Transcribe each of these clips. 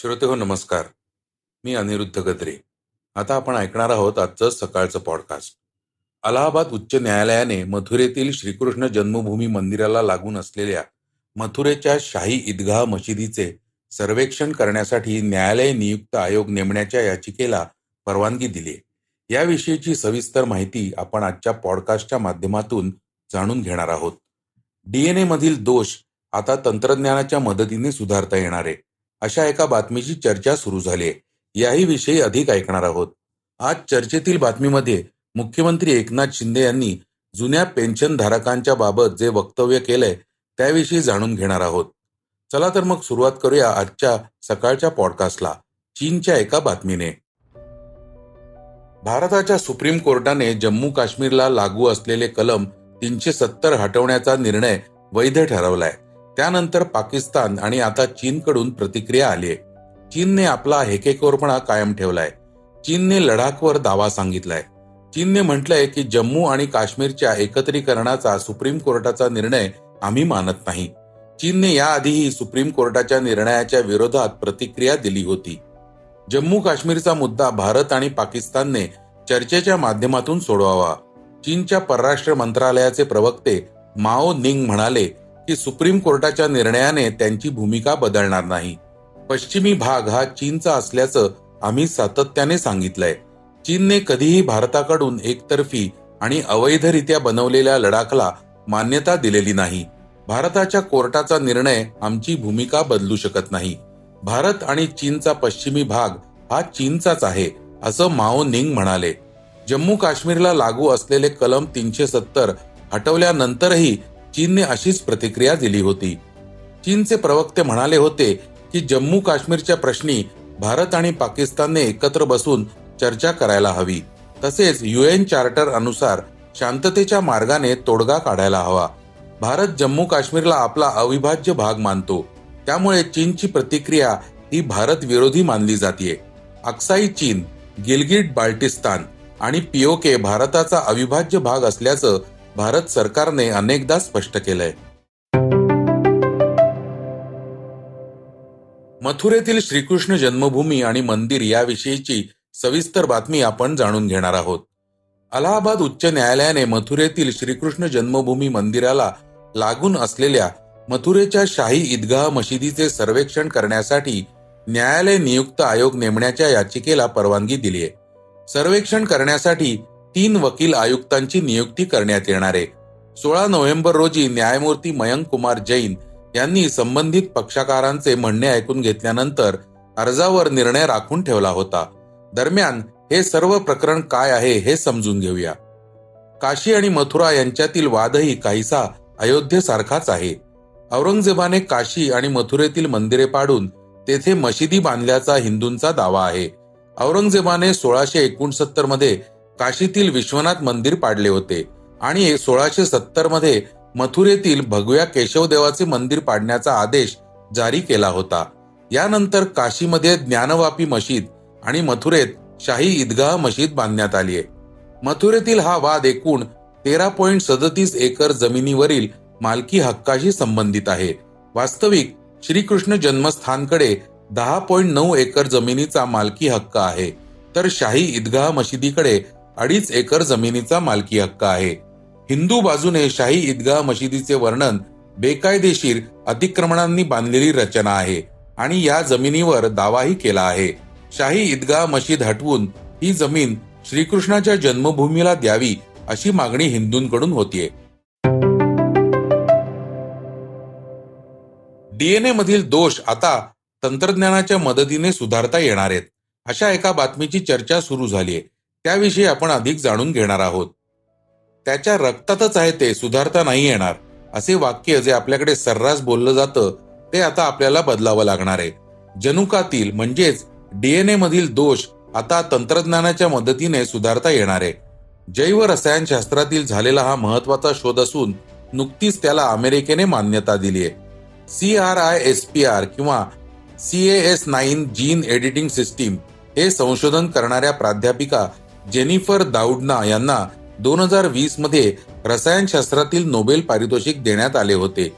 श्रोते हो नमस्कार. मी अनिरुद्ध गद्रे. आता आपण ऐकणार आहोत आजचं सकाळचं पॉडकास्ट अलाहाबाद उच्च न्यायालयाने मथुरेतील श्रीकृष्ण जन्मभूमी मंदिराला लागून असलेल्या मथुरेच्या शाही ईदगाह मशिदीचे सर्वेक्षण करण्यासाठी न्यायालय नियुक्त आयोग नेमण्याच्या याचिकेला परवानगी दिली याविषयीची सविस्तर माहिती आपण आजच्या पॉडकास्टच्या माध्यमातून जाणून घेणार आहोत. डीएनए मधील दोष आता तंत्रज्ञानाच्या मदतीने सुधारता येणार आहे. अशा एका बातमीची चर्चा सुरू झाली आहे. याही विषयी अधिक ऐकणार आहोत. आज चर्चेतील बातमीमध्ये मुख्यमंत्री एकनाथ शिंदे यांनी जुन्या पेन्शन धारकांच्या बाबत जे वक्तव्य केलंय त्याविषयी जाणून घेणार आहोत. चला तर मग सुरुवात करूया आजच्या सकाळच्या पॉडकास्टला चीनच्या एका बातमीने. भारताच्या सुप्रीम कोर्टाने जम्मू काश्मीरला लागू असलेले कलम तीनशे सत्तर हटवण्याचा निर्णय वैध ठरवलाय. त्यानंतर पाकिस्तान आणि आता चीनकडून प्रतिक्रिया आली आहे. चीनने आपला हेकेकोरपणा कायम ठेवलाय. चीनने लडाखवर दावा सांगितलाय. चीनने म्हटलंय की जम्मू आणि काश्मीरच्या एकत्रीकरणाचा सुप्रीम कोर्टाचा निर्णय आम्ही मानत नाही. चीनने याआधीही सुप्रीम कोर्टाच्या निर्णयाच्या विरोधात प्रतिक्रिया दिली होती. जम्मू काश्मीरचा मुद्दा भारत आणि पाकिस्तानने चर्चेच्या माध्यमातून सोडवावा. चीनच्या परराष्ट्र मंत्रालयाचे प्रवक्ते माओ निंग म्हणाले की सुप्रीम कोर्टाच्या निर्णयाने त्यांची भूमिका बदलणार नाही. पश्चिमी भाग हा चीनचा असल्याचं आम्ही सातत्याने सांगितलंय. चीनने कधीही भारताकडून एकतर्फी आणि अवैधरित्या बनवलेल्या लडाखला मान्यता दिलेली नाही. भारताच्या कोर्टाचा निर्णय आमची भूमिका बदलू शकत नाही. भारत आणि चीनचा पश्चिमी भाग हा चीनचाच आहे असं माओ निंग म्हणाले. जम्मू काश्मीरला लागू असलेले कलम तीनशे सत्तर हटवल्यानंतरही चीनने अशीच प्रतिक्रिया दिली होती. चीनचे प्रवक्ते म्हणाले होते की जम्मू काश्मीरच्या प्रश्नी भारत आणि पाकिस्तानने एकत्र बसून चर्चा करायला हवी. तसेच युएन चार्टर अनुसार शांततेच्या मार्गाने तोडगा काढायला हवा. भारत जम्मू काश्मीरला आपला अविभाज्य भाग मानतो. त्यामुळे चीनची प्रतिक्रिया ही भारत विरोधी मानली जाते अक्साई चीन गिलगिट बाल्टिस्तान आणि पीओके भारताचा अविभाज्य भाग असल्याचं भारत सरकारने अनेकदा स्पष्ट केलंय. मथुरेतील श्रीकृष्ण जन्मभूमी आणि मंदिर याविषयीची सविस्तर बातमी आपण जाणून घेणार आहोत. अलाहाबाद उच्च न्यायालयाने मथुरेतील श्रीकृष्ण जन्मभूमी मंदिराला लागून असलेल्या मथुरेच्या शाही ईदगाह मशिदीचे सर्वेक्षण करण्यासाठी न्यायालय नियुक्त आयोग नेमण्याच्या याचिकेला परवानगी दिली आहे सर्वेक्षण करण्यासाठी तीन वकील आयुक्तांची नियुक्ती करण्यात येणार आहे. सोळा नोव्हेंबर रोजी न्यायमूर्ती मयंक कुमार जैन यांनी संबंधित पक्षकारांचे म्हणणे ऐकून घेतल्यानंतर अर्जावर निर्णय राखून ठेवला होता. दरम्यान हे सर्व प्रकरण काय आहे हे समजून घेऊया. काशी आणि मथुरा यांच्यातील वादही काहीसा अयोध्येसारखाच आहे. औरंगजेबाने काशी आणि मथुरेतील मंदिरे पाडून तेथे मशिदी बांधल्याचा हिंदूंचा दावा आहे. औरंगजेबाने सोळाशे एकोणसत्तरमध्ये काशीतील विश्वनाथ मंदिर पाडले होते आणि सोळाशे सत्तरमध्ये मथुरेतील भगव्या केशवदेवाचे मंदिर पाडण्याचा आदेश जारी केला होता. यानंतर काशीमध्ये ज्ञानवापी मशीद आणि मथुरेत शाही ईदगाह मशीद बांधण्यात आली आहे. मथुरेतील हा वाद एकूण तेरा पॉइंट सदतीस एकर जमिनीवरील मालकी हक्काशी संबंधित आहे. वास्तविक श्रीकृष्ण जन्मस्थानकडे दहा पॉइंट नऊ एकर जमिनीचा मालकी हक्क आहे. तर शाही ईदगाह मशिदीकडे अडीच एकर जमिनीचा मालकी हक्क आहे. हिंदू बाजूने शाही ईदगाह मशिदीचे वर्णन बेकायदेशीर अतिक्रमणांनी बांधलेली रचना आहे आणि या जमिनीवर दावाही केला आहे. शाही ईदगाह मशीद हटवून ही जमीन श्रीकृष्णाच्या जन्मभूमीला द्यावी अशी मागणी हिंदूंकडून होतीये. डीएनए मधील दोष आता तंत्रज्ञानाच्या मदतीने सुधारता येणार आहेत. अशा एका बातमीची चर्चा सुरू झाली आहे त्याविषयी आपण अधिक जाणून घेणार आहोत. त्याच्या रक्तातच आहे ते सुधारता नाही येणार. असे वाक्य जे आपल्याकडे सर्रास बोललं जातं ते आता आपल्याला बदलावं लागणार आहे. जनुकातील म्हणजेच डीएनए मधील दोष आता तंत्रज्ञानाच्या मदतीने सुधारता येणार आहे. जैव रसायनशास्त्रातील झालेला हा महत्त्वाचा शोध असून नुकतीच त्याला अमेरिकेने मान्यता दिली आहे. C R I S P R किंवा C S nine gene editing system हे संशोधन करणाऱ्या प्राध्यापिका जेनिफर दाऊडना यांना दोन हजार वीसमध्ये रसायनशास्त्रातील नोबेल पारितोषिक देण्यात आले होते.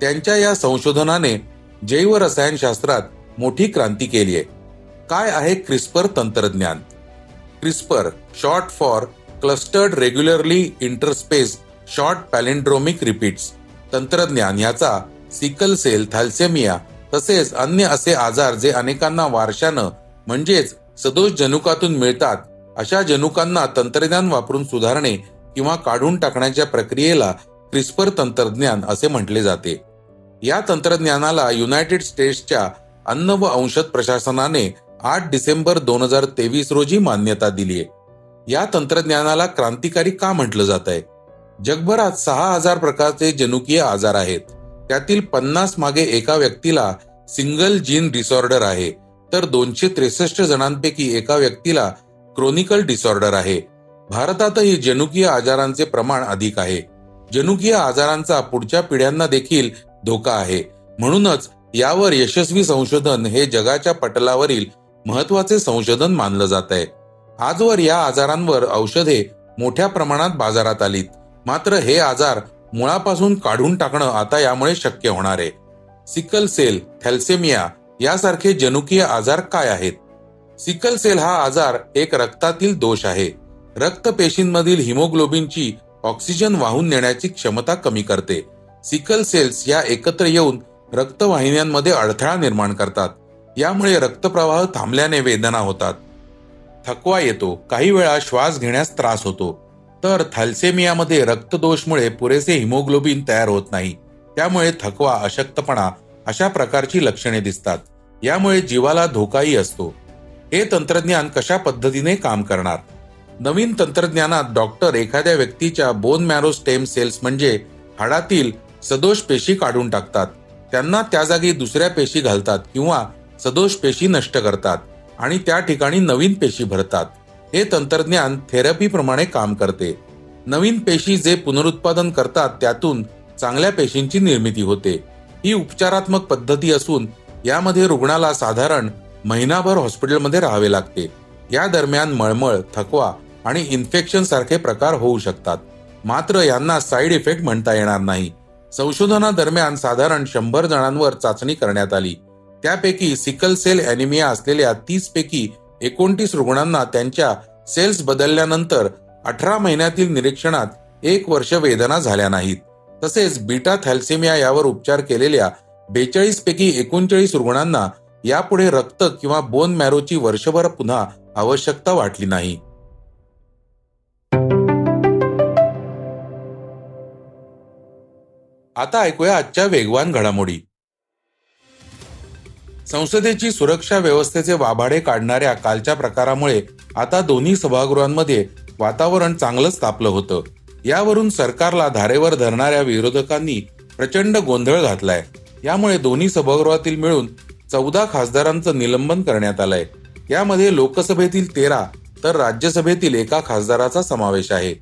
त्यांच्या या संशोधनाने जैव रसायनशास्त्रात मोठी क्रांती केली आहे. काय आहे क्रिस्पर तंत्रज्ञान? CRISPR short for clustered regularly interspaced short palindromic repeats. तंत्रज्ञान याचा सिकल सेल थॅल्सेमिया तसेच अन्य असे आजार जे अनेकांना वारशानं म्हणजेच सदोष जनुकातून मिळतात अशा जनुकांना तंत्रज्ञान वापरून सुधारणे किंवा काढून टाकण्याच्या प्रक्रियेला क्रिस्पर तंत्रज्ञान असे म्हटले जाते. या तंत्रज्ञानाला युनायटेड स्टेट्सच्या अन्न व औषध प्रशासनाने आठ डिसेंबर दोन हजार तेवीस रोजी मान्यता दिली आहे. या तंत्रज्ञानाला क्रांतिकारी का म्हटलं जात आहे? जगभरात सहा हजार प्रकारचे जनुकीय आजार आहेत. त्यातील पन्नास मागे एका व्यक्तीला सिंगल जीन डिसऑर्डर आहे. तर दोनशे त्रेसष्ट जणांपैकी एका व्यक्तीला क्रोनिकल डिसऑर्डर आहे. भारतातही जनुकीय आजारांचे प्रमाण अधिक आहे. जनुकीय आजारांचा पुढच्या पिढ्यांना देखील धोका आहे. म्हणूनच यावर यशस्वी संशोधन हे जगाच्या पटलावरील महत्त्वाचे संशोधन मानलं जात आहे. आजवर या आजारांवर औषधे मोठ्या प्रमाणात बाजारात आलीत. मात्र हे आजार मुळापासून काढून टाकणं आता यामुळे शक्य होणार आहे. सिकल सेल थॅल्सेमिया यासारखे जनुकीय आजार काय आहेत? सिकल सेल हा आजार एक रक्तातील दोष आहे. रक्तपेशींमधील हिमोग्लोबिनची ऑक्सिजन वाहून नेण्याची क्षमता कमी करते. सिकल सेल्स या एकत्र येऊन रक्तवाहिन्यांमध्ये अडथळा निर्माण करतात. यामुळे रक्तप्रवाह थांबल्याने वेदना होतात. थकवा येतो. काही वेळा श्वास घेण्यास त्रास होतो. तर थॅल्सेमियामध्ये रक्तदोषमुळे पुरेसे हिमोग्लोबिन तयार होत नाही. त्यामुळे थकवा अशक्तपणा अशा प्रकारची लक्षणे दिसतात. यामुळे जीवाला धोकाही असतो. हे तंत्रज्ञान कशा पद्धतीने काम करणार? नवीन तंत्रज्ञानात डॉक्टर एखाद्या व्यक्तीच्या बोन मॅरो स्टेम सेल्स म्हणजे हाडातील सदोष पेशी काढून टाकतात. त्यांना त्या जागी दुसऱ्या पेशी घालतात किंवा सदोष पेशी नष्ट करतात आणि त्या ठिकाणी नवीन पेशी भरतात. हे तंत्रज्ञान थेरपी प्रमाणे काम करते. नवीन पेशी जे पुनरुत्पादन करतात त्यातून चांगल्या पेशींची निर्मिती होते. ही उपचारात्मक पद्धती असून यामध्ये रुग्णाला साधारण महिनाभर हॉस्पिटलमध्ये राहावे लागते. या दरम्यान मळमळ थकवा आणि इन्फेक्शन सारखे प्रकार होऊ शकतात. मात्र यांना साईड इफेक्ट म्हणता येणार नाही. संशोधनादरम्यान साधारण शंभर जणांवर चाचणी करण्यात आली. त्यापैकी सिकल सेल अॅनिमिया असलेल्या तीस पैकी एकोणतीस रुग्णांना त्यांच्या सेल्स बदलल्यानंतर अठरा महिन्यातील निरीक्षणात एक वर्ष वेदना झाल्या नाहीत. तसेच बीटा थॅल्सेमिया यावर उपचार केलेल्या बेचाळीस पैकी एकोणचाळीस रुग्णांना यापुढे रक्त किंवा बोन मॅरोची वर्षभर पुन्हा आवश्यकता वाटली नाही. आता ऐकूया आजच्या वेगवान घडामोडी. संसदेची सुरक्षा व्यवस्थेचे वाभाडे काढणाऱ्या कालच्या प्रकारामुळे आता दोन्ही सभागृहांमध्ये वातावरण चांगलंच तापलं होतं. यावरून सरकारला धारेवर धरणाऱ्या विरोधकांनी प्रचंड गोंधळ घातलाय. यामुळे दोन्ही सभागृहातील मिळून चौदा खासदारांचं निलंबन करण्यात आलंय. यामध्ये लोकसभेतील तेरा तर राज्यसभेतील एका खासदाराचा समावेश आहे.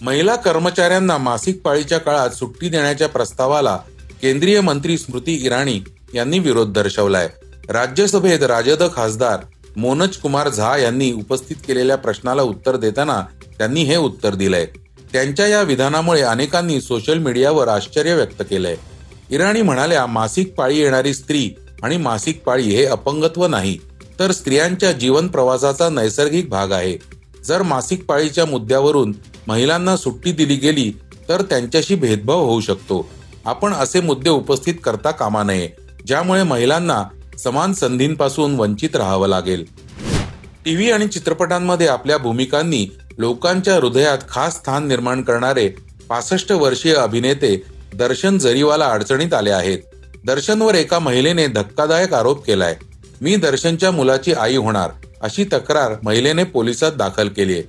महिला कर्मचाऱ्यांना मासिक पाळीच्या काळात सुट्टी देण्याच्या प्रस्तावाला केंद्रीय मंत्री स्मृती इराणी यांनी विरोध दर्शवलाय. राज्यसभेत राजद खासदार मोनज कुमार झा यांनी उपस्थित केलेल्या प्रश्नाला उत्तर देताना त्यांनी हे उत्तर दिलंय. त्यांच्या या विधानामुळे अनेकांनी सोशल मीडियावर आश्चर्य व्यक्त केलंय. इराणी म्हणाल्या मासिक पाळी येणारी स्त्री आणि मासिक पाळी हे अपंगत्व नाही तर स्त्रियांच्या जीवन प्रवासाचा नैसर्गिक भाग आहे. जर मासिक पाळीच्या मुद्द्यावरून महिलांना सुट्टी दिली गेली तर त्यांच्याशी भेदभाव होऊ शकतो. आपण असे मुद्दे उपस्थित करता कामा नये ज्यामुळे महिलांना समान संधींपासून वंचित राहावं लागेल. टीव्ही आणि चित्रपटांमध्ये आपल्या भूमिकांनी लोकांच्या हृदयात खास स्थान निर्माण करणारे पासष्ट वर्षीय अभिनेते दर्शन जरीवाला अडचणीत आले आहेत. दर्शनवर एका महिलेने धक्कादायक आरोप केलाय. मी दर्शनच्या मुलाची आई होणार अशी तक्रार महिलेने पोलिसात दाखल केली आहे.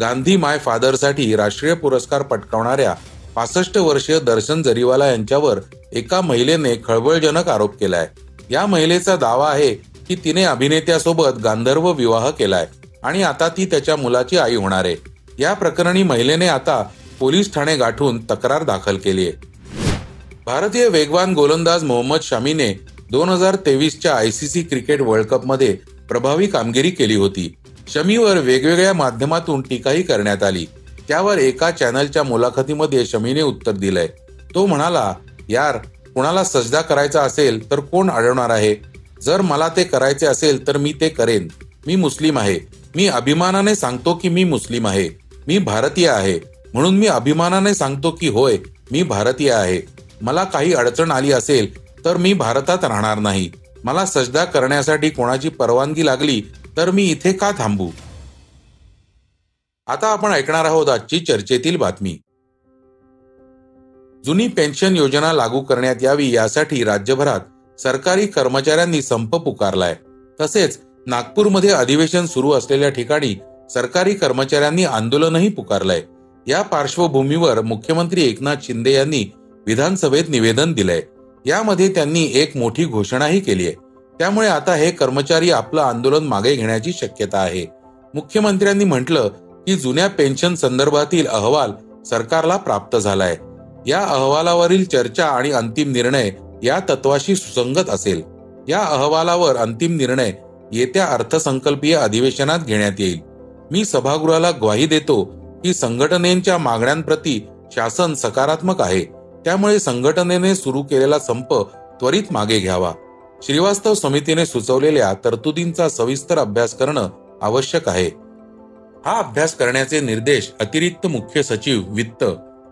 गांधी माय फादरसाठी राष्ट्रीय पुरस्कार पटकावणाऱ्या पासष्ट वर्षीय दर्शन जरीवाला यांच्यावर एका महिलेने खळबळजनक आरोप केलाय. या महिलेचा दावा आहे की तिने अभिनेत्यासोबत गांधर्व विवाह केलाय आणि आता ती त्याच्या मुलाची आई होणार आहे. या प्रकरणी महिलेने आता पोलीस ठाणे गाठून तक्रार दाखल केली आहे. भारतीय वेगवान गोलंदाज मोहम्मद शमीने दोन हजार तेवीसच्या आयसीसी क्रिकेट वर्ल्ड कपमध्ये प्रभावी कामगिरी केली होती. शमीवर वेगवेगळ्या माध्यमातून टीकाही करण्यात आली. त्यावर एका चॅनलच्या मुलाखतीमध्ये शमीने उत्तर दिलंय. तो म्हणाला यार कुणाला सजदा करायचा असेल तर कोण अडवणार आहे? जर मला ते करायचे असेल तर मी ते करेन. मी मुस्लिम आहे. मी अभिमानाने सांगतो की मी मुस्लिम आहे. मी भारतीय आहे. म्हणून मी अभिमानाने सांगतो की होय मी भारतीय आहे. मला काही अडचण आली असेल तर मी भारतात राहणार नाही. मला सजदा करण्यासाठी कोणाची परवानगी लागली तर मी इथे का थांबू? आता आपण ऐकणार आहोत आजची चर्चेतील बातमी. जुनी पेन्शन योजना लागू करण्यात यावी यासाठी राज्यभरात सरकारी कर्मचाऱ्यांनी संप पुकारलाय. तसेच नागपूरमध्ये अधिवेशन सुरू असलेल्या ठिकाणी सरकारी कर्मचाऱ्यांनी आंदोलनही पुकारलंय. या पार्श्वभूमीवर मुख्यमंत्री एकनाथ शिंदे यांनी विधानसभेत निवेदन दिलंय. यामध्ये त्यांनी एक मोठी घोषणाही केली आहे. त्यामुळे आता हे कर्मचारी आपलं आंदोलन मागे घेण्याची शक्यता आहे. मुख्यमंत्र्यांनी म्हटलं की जुन्या पेन्शन संदर्भातील अहवाल सरकारला प्राप्त झालाय. या अहवालावरील चर्चा आणि अंतिम निर्णय या तत्वाशी सुसंगत असेल. या अहवालावर अंतिम निर्णय येत्या अर्थसंकल्पीय अधिवेशनात घेण्यात येईल. मी सभागृहाला ग्वाही देतो की संघटनेच्या मागण्यांप्रती शासन सकारात्मक आहे. त्यामुळे संघटनेने सुरू केलेला संप त्वरित मागे घ्यावा. श्रीवास्तव समितीने सुचवलेल्या तरतुदींचा सविस्तर अभ्यास करणं आवश्यक आहे. हा अभ्यास करण्याचे निर्देश अतिरिक्त मुख्य सचिव वित्त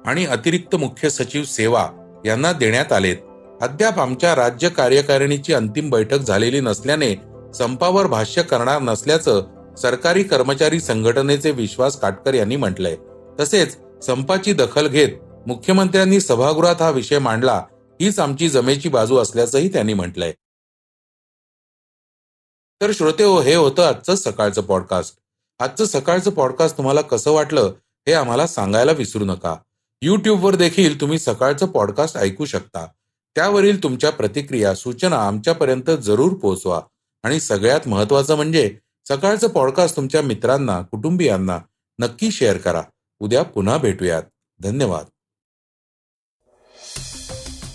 आणि अतिरिक्त मुख्य सचिव सेवा यांना देण्यात आलेत. अद्याप आमच्या राज्य कार्यकारिणीची अंतिम बैठक झालेली नसल्याने संपावर भाष्य करणार नसल्याचं सरकारी कर्मचारी संघटनेचे विश्वास काटकर यांनी म्हटलंय. तसेच संपाची दखल घेत मुख्यमंत्र्यांनी सभागृहात हा विषय मांडला हीच आमची जमेची बाजू असल्याचंही त्यांनी म्हटलंय. तर श्रोते हो हे होतं आजचं सकाळचं पॉडकास्ट आजचं सकाळचं पॉडकास्ट तुम्हाला कसं वाटलं हे आम्हाला सांगायला विसरू नका. युट्यूबवर देखील तुम्ही सकाळचं पॉडकास्ट ऐकू शकता. त्यावरील तुमच्या प्रतिक्रिया सूचना आमच्यापर्यंत जरूर पोहोचवा. आणि सगळ्यात महत्वाचं म्हणजे सकाळचं पॉडकास्ट तुमच्या मित्रांना कुटुंबियांना नक्की शेअर करा. उद्या पुन्हा भेटूयात. धन्यवाद.